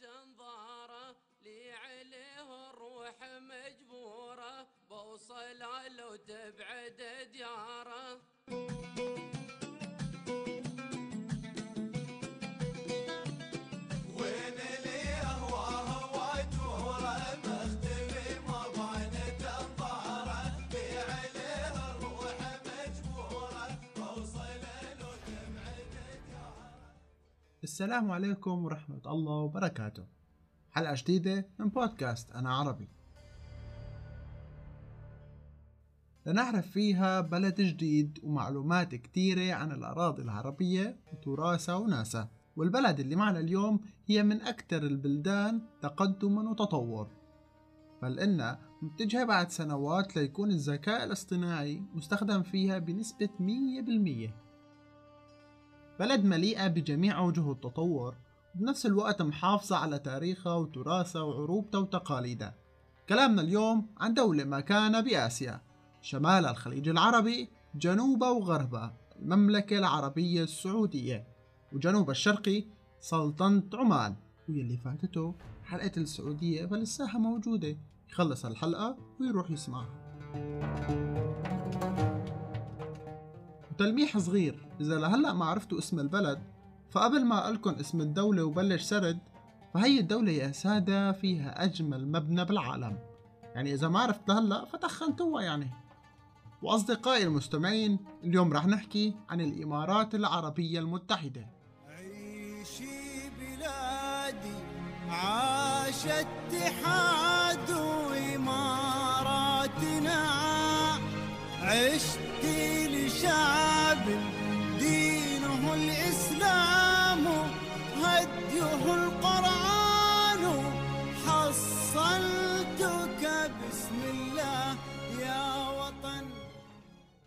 تنظاره لي عليه الروح مجبورة بوصل لو تبعد دياره. السلام عليكم ورحمة الله وبركاته. حلقة جديدة من بودكاست أنا عربي. لنعرف فيها بلد جديد ومعلومات كتيرة عن الأراضي العربية وتراثها وناسها. والبلد اللي معنا اليوم هي من أكثر البلدان تقدما وتطور بل إنها متجهة بعد سنوات ليكون الذكاء الاصطناعي مستخدم فيها بنسبة 100% بلد مليئة بجميع أوجه التطور وبنفس الوقت محافظة على تاريخها وتراثها وعروبتها وتقاليدها كلامنا اليوم عن دولة مكانة بآسيا شمال الخليج العربي جنوبها وغربها المملكة العربية السعودية وجنوب الشرقي سلطنة عمان. واللي فاتته حلقة السعودية فلساها موجودة. يخلص الحلقة ويروح يسمعها. وتلميح صغير. إذا لهلأ ما عرفتوا اسم البلد فقبل ما أقلكن اسم الدولة وبلش سرد فهي الدولة يا سادة فيها أجمل مبنى بالعالم. يعني إذا ما عرفت لهلأ فتخنتوها يعني. وأصدقائي المستمعين اليوم رح نحكي عن الإمارات العربية المتحدة. عيشي بلادي عاش اتحاد وإماراتنا عشتي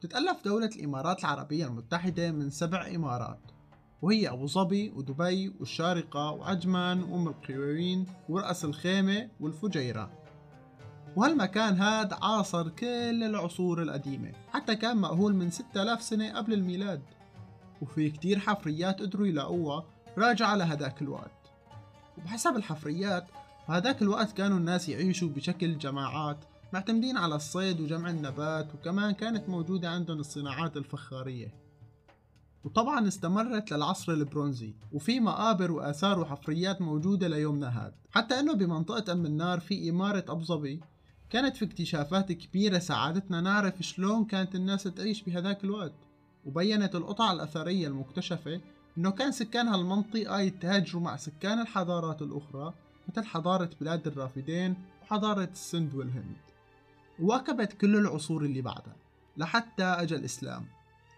تتألف دولة الإمارات العربية المتحدة من سبع إمارات وهي أبو ظبي ودبي والشارقة وعجمان وأم القويرين ورأس الخيمة والفجيرة. وهالمكان هاد عاصر كل العصور القديمة حتى كان مأهول من 6000 سنة قبل الميلاد. وفي كتير حفريات قدروا يلاقوها راجعة لهداك الوقت. وبحسب الحفريات فهداك الوقت كانوا الناس يعيشوا بشكل جماعات معتمدين على الصيد وجمع النبات وكمان كانت موجودة عندهم الصناعات الفخارية. وطبعا استمرت للعصر البرونزي وفي مقابر وآثار وحفريات موجودة ليومنا هاد حتى أنه بمنطقة أم النار في إمارة أبو ظبي كانت في اكتشافات كبيرة ساعدتنا نعرف شلون كانت الناس تعيش بهذاك الوقت. وبينت القطع الأثرية المكتشفة أنه كان سكان هالمنطقة يتهاجروا مع سكان الحضارات الأخرى مثل حضارة بلاد الرافدين وحضارة السند والهند. وواكبت كل العصور اللي بعدها لحتى أجى الإسلام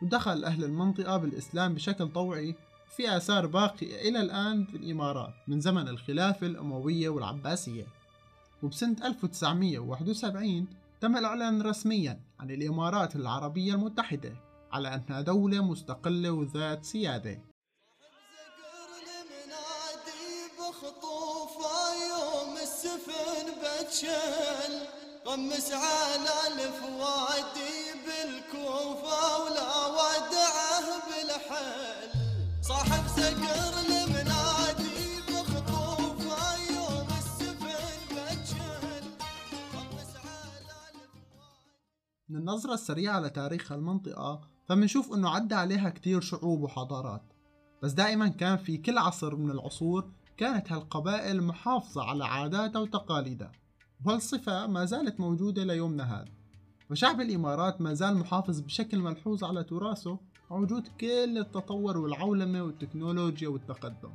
ودخل أهل المنطقة بالإسلام بشكل طوعي وفي آثار باقية إلى الآن في الإمارات من زمن الخلافة الأموية والعباسية. وبسنة 1971 تم الإعلان رسميا عن الإمارات العربية المتحدة على أنها دولة مستقلة وذات سيادة. يوم السفن بتشل. على الفوادي بالكوفة ولا ودعه بالحل. صاحب زقر المنادي بخطوفة يوم السفن غمس على من النظرة السريعة لتاريخ المنطقة فمنشوف إنه عدى عليها كتير شعوب وحضارات. بس دائما كان في كل عصر من العصور كانت هالقبائل محافظة على عاداتها وتقاليدها. وهالصفة ما زالت موجودة ليومنا هذا. وشعب الإمارات ما زال محافظ بشكل ملحوظ على تراثه مع وجود كل التطور والعولمة والتكنولوجيا والتقدم.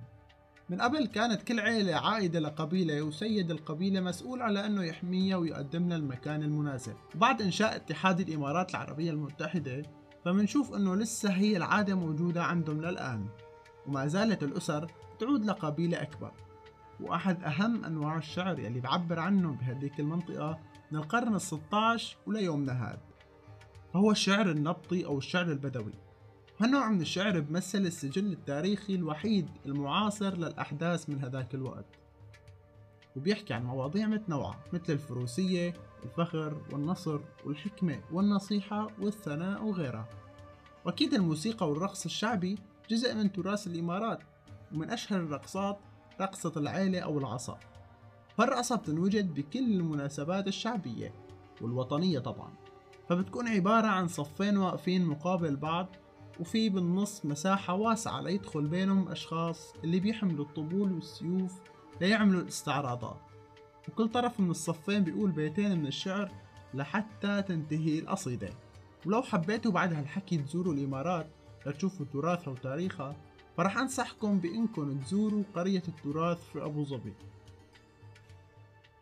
من قبل كانت كل عيلة عائدة لقبيلة وسيد القبيلة مسؤول على أنه يحميها ويقدم لها المكان المناسب. وبعد إنشاء اتحاد الإمارات العربية المتحدة فمنشوف أنه لسه هي العادة موجودة عندهم للآن. وما زالت الأسر تعود لقبيلة أكبر. وأحد أهم أنواع الشعر يلي بعبر عنه بهديك المنطقة من القرن الستاش وليومنا هذا فهو الشعر النبطي أو الشعر البدوي. هالنوع من الشعر بمثل السجل التاريخي الوحيد المعاصر للأحداث من هذاك الوقت؟ وبيحكي عن مواضيع متنوعة مثل الفروسية الفخر والنصر والحكمة والنصيحة والثناء وغيرها. وأكيد الموسيقى والرقص الشعبي جزء من تراث الإمارات ومن أشهر الرقصات رقصة العيلة أو العصا. فالرقصة بتنوجد بكل المناسبات الشعبية والوطنية طبعا. فبتكون عبارة عن صفين واقفين مقابل بعض وفي بالنص مساحة واسعة ليدخل بينهم أشخاص اللي بيحملوا الطبول والسيوف ليعملوا الاستعراضات. وكل طرف من الصفين بيقول بيتين من الشعر لحتى تنتهي القصيدة. ولو حبيتوا بعد هالحكي تزوروا الإمارات لتشوفوا تراثها وتاريخها فرح أنصحكم بإنكم تزوروا قرية التراث في أبو ظبي.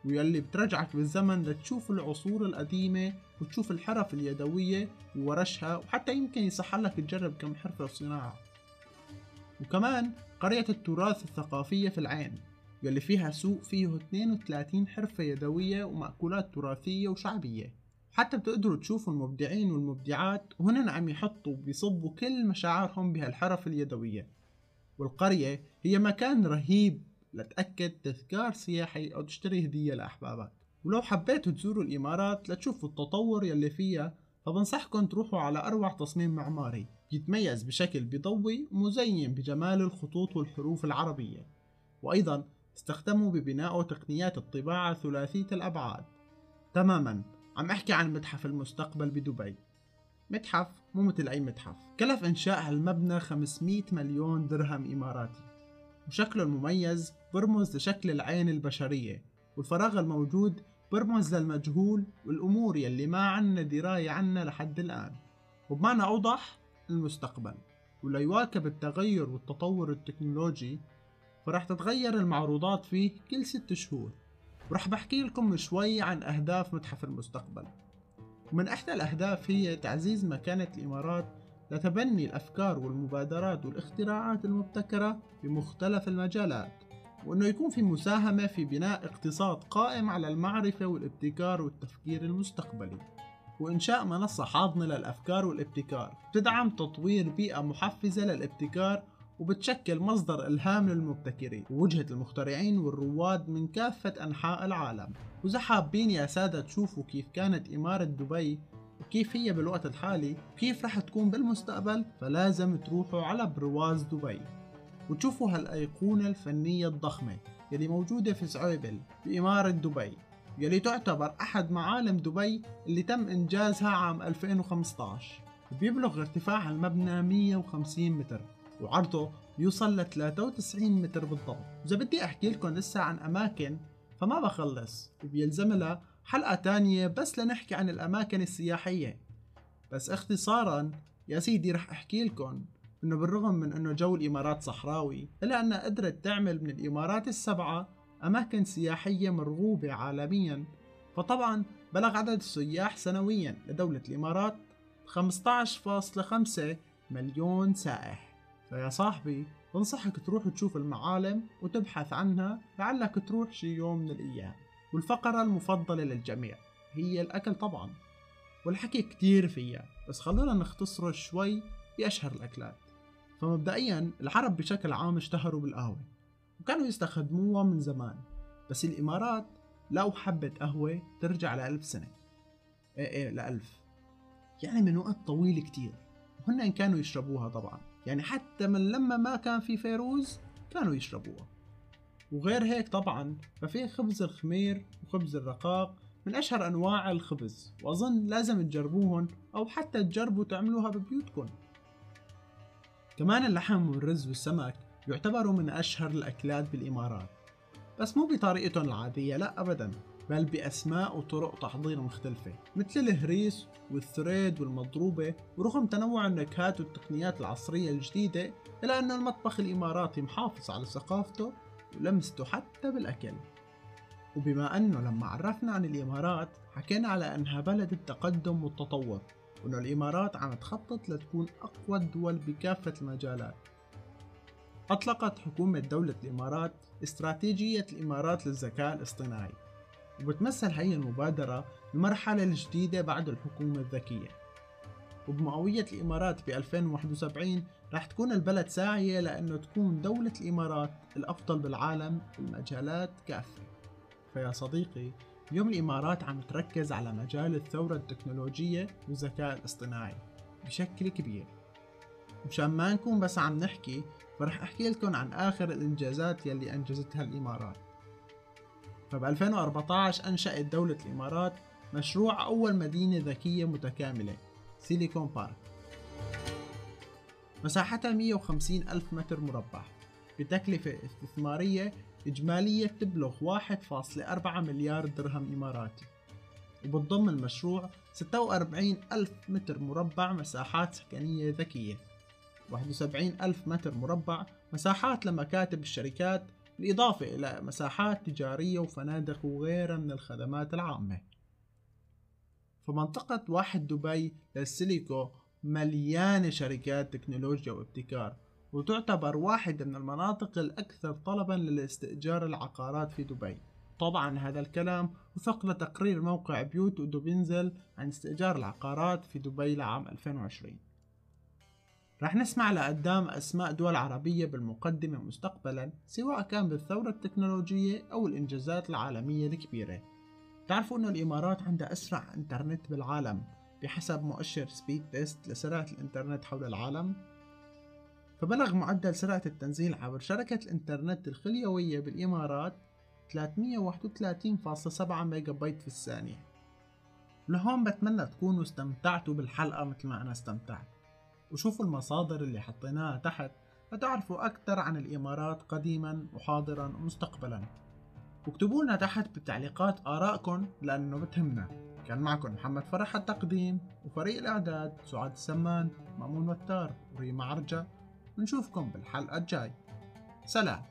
ويلي بترجعك بالزمن لتشوف العصور القديمة وتشوف الحرف اليدوية وورشها وحتى يمكن يصحلك تجرب كم حرفة وصناعة وكمان قرية التراث الثقافية في العين يلي فيها سوق فيه 32 حرفة يدوية ومأكولات تراثية وشعبية. حتى بتقدروا تشوفوا المبدعين والمبدعات وهن عم يحطوا بيصبوا كل مشاعرهم بهالحرف اليدوية. والقرية هي مكان رهيب لتأكد تذكار سياحي أو تشتري هدية لأحبابك. ولو حبيتوا تزوروا الإمارات لتشوفوا التطور يلي فيها فبنصحكم تروحوا على أروع تصميم معماري يتميز بشكل بضوي ومزين بجمال الخطوط والحروف العربية. وأيضا استخدموا ببنائه تقنيات الطباعة ثلاثية الأبعاد. تماما عم أحكي عن متحف المستقبل بدبي. متحف مو مثل أي متحف. كلف إنشاء هالمبنى 500 مليون درهم إماراتي. وشكله المميز برمز لشكل العين البشرية. والفراغ الموجود برمز للمجهول والأمور يلي ما عنا دراية عنها لحد الآن. وبمعنى أوضح المستقبل. وليواكب التغير والتطور التكنولوجي فرح تتغير المعروضات فيه كل ست شهور. ورح بحكي لكم شوي عن أهداف متحف المستقبل. ومن إحدى الأهداف هي تعزيز مكانة الإمارات لتبني الأفكار والمبادرات والاختراعات المبتكرة في مختلف المجالات وأنه يكون في مساهمة في بناء اقتصاد قائم على المعرفة والابتكار والتفكير المستقبلي. وإنشاء منصة حاضنة للأفكار والابتكار تدعم تطوير بيئة محفزة للابتكار وبتشكل مصدر إلهام للمبتكرين ووجهة المخترعين والرواد من كافة أنحاء العالم. وإذا حابين يا سادة تشوفوا كيف كانت إمارة دبي وكيف هي بالوقت الحالي وكيف رح تكون بالمستقبل فلازم تروحوا على برواز دبي. وتشوفوا هالأيقونة الفنية الضخمة يلي موجودة في زعيبل بإمارة دبي يلي تعتبر أحد معالم دبي اللي تم إنجازها عام 2015 بيبلغ ارتفاع المبنى 150 متر. وعرضه يوصل ل 93 متر بالضبط. إذا بدي أحكي لكم لسه عن أماكن فما بخلص وبيلزم لها حلقة تانية بس لنحكي عن الأماكن السياحية. بس اختصارا يا سيدي رح أحكي لكم إنه بالرغم من إنه جو الإمارات صحراوي إلا أنها قدرت تعمل من الإمارات السبعة أماكن سياحية مرغوبة عالميا. فطبعا بلغ عدد السياح سنويا لدولة الإمارات 15.5 مليون سائح. فيا صاحبي بنصحك تروح تشوف المعالم وتبحث عنها لعلك تروح شي يوم من الأيام. والفقرة المفضلة للجميع هي الأكل طبعا والحكي كتير فيها بس خلونا نختصره شوي بأشهر الأكلات. فمبدئيا العرب بشكل عام اشتهروا بالقهوة وكانوا يستخدموها من زمان بس الإمارات لو حبة قهوة ترجع لألف سنة. إيه إيه لألف. يعني من وقت طويل كتير. وهن كانوا يشربوها طبعا. يعني حتى من لما ما كان في فيروز كانوا يشربوها. وغير هيك طبعا ففي خبز الخمير وخبز الرقاق من أشهر أنواع الخبز وأظن لازم تجربوهن أو حتى تجربوا تعملوها ببيوتكم كمان اللحم والرز والسمك يعتبروا من أشهر الأكلات بالإمارات بس مو بطريقتهم العادية لا أبدا. بل بأسماء وطرق تحضير مختلفة مثل الهريس والثريد والمضروبة ورغم تنوع النكهات والتقنيات العصرية الجديدة إلا أن المطبخ الإماراتي محافظ على ثقافته ولمسته حتى بالأكل. وبما أنه لما عرفنا عن الإمارات حكينا على أنها بلد التقدم والتطور وأن الإمارات عم تخطط لتكون أقوى الدول بكافة المجالات. أطلقت حكومة دولة الإمارات استراتيجية الإمارات للذكاء الاصطناعي. وبتمثل هي المبادرة المرحلة الجديدة بعد الحكومة الذكية. وبمئوية الإمارات ب 2071 راح تكون البلد ساعية لأنه تكون دولة الإمارات الأفضل بالعالم في المجالات كافة فيا صديقي اليوم الإمارات عم تركز على مجال الثورة التكنولوجية والذكاء الاصطناعي بشكل كبير. مشان ما نكون بس عم نحكي فرح أحكي لكم عن آخر الإنجازات يلي أنجزتها الإمارات. فب 2014 أنشأت دولة الإمارات مشروع أول مدينة ذكية متكاملة سيليكون بارك. مساحتها 150 ألف متر مربع. بتكلفة استثمارية إجمالية تبلغ 1.4 مليار درهم إماراتي. وبتضم المشروع 46 ألف متر مربع مساحات سكنية ذكية. 71 ألف متر مربع مساحات لمكاتب الشركات بالإضافة إلى مساحات تجارية وفنادق وغيرها من الخدمات العامة. فمنطقة واحد دبي للسيليكو مليانة شركات تكنولوجيا وابتكار وتعتبر واحدة من المناطق الأكثر طلبا للاستئجار العقارات في دبي. طبعا هذا الكلام وفق لتقرير موقع بيوت ودوبينزل عن استئجار العقارات في دبي لعام 2020 رح نسمع لقدام أسماء دول عربية بالمقدمة مستقبلا سواء كان بالثورة التكنولوجية أو الإنجازات العالمية الكبيرة. تعرفوا أنه الإمارات عندها أسرع إنترنت بالعالم بحسب مؤشر Speedtest لسرعة الإنترنت حول العالم؟ فبلغ معدل سرعة التنزيل عبر شبكة الإنترنت الخليوية بالإمارات 331.7 ميجا بايت في الثانية. لهون بتمنى تكونوا استمتعتوا بالحلقة مثل ما أنا استمتعت. وشوفوا المصادر اللي حطيناها تحت لتعرفوا أكثر عن الإمارات قديما وحاضرا ومستقبلا. واكتبوا لنا تحت بالتعليقات آرائكم لأنه بتهمنا. كان معكم محمد فرح التقديم وفريق الإعداد سعاد السمان مأمون وتار وريما عرجة. ونشوفكم بالحلقة الجاي. سلام.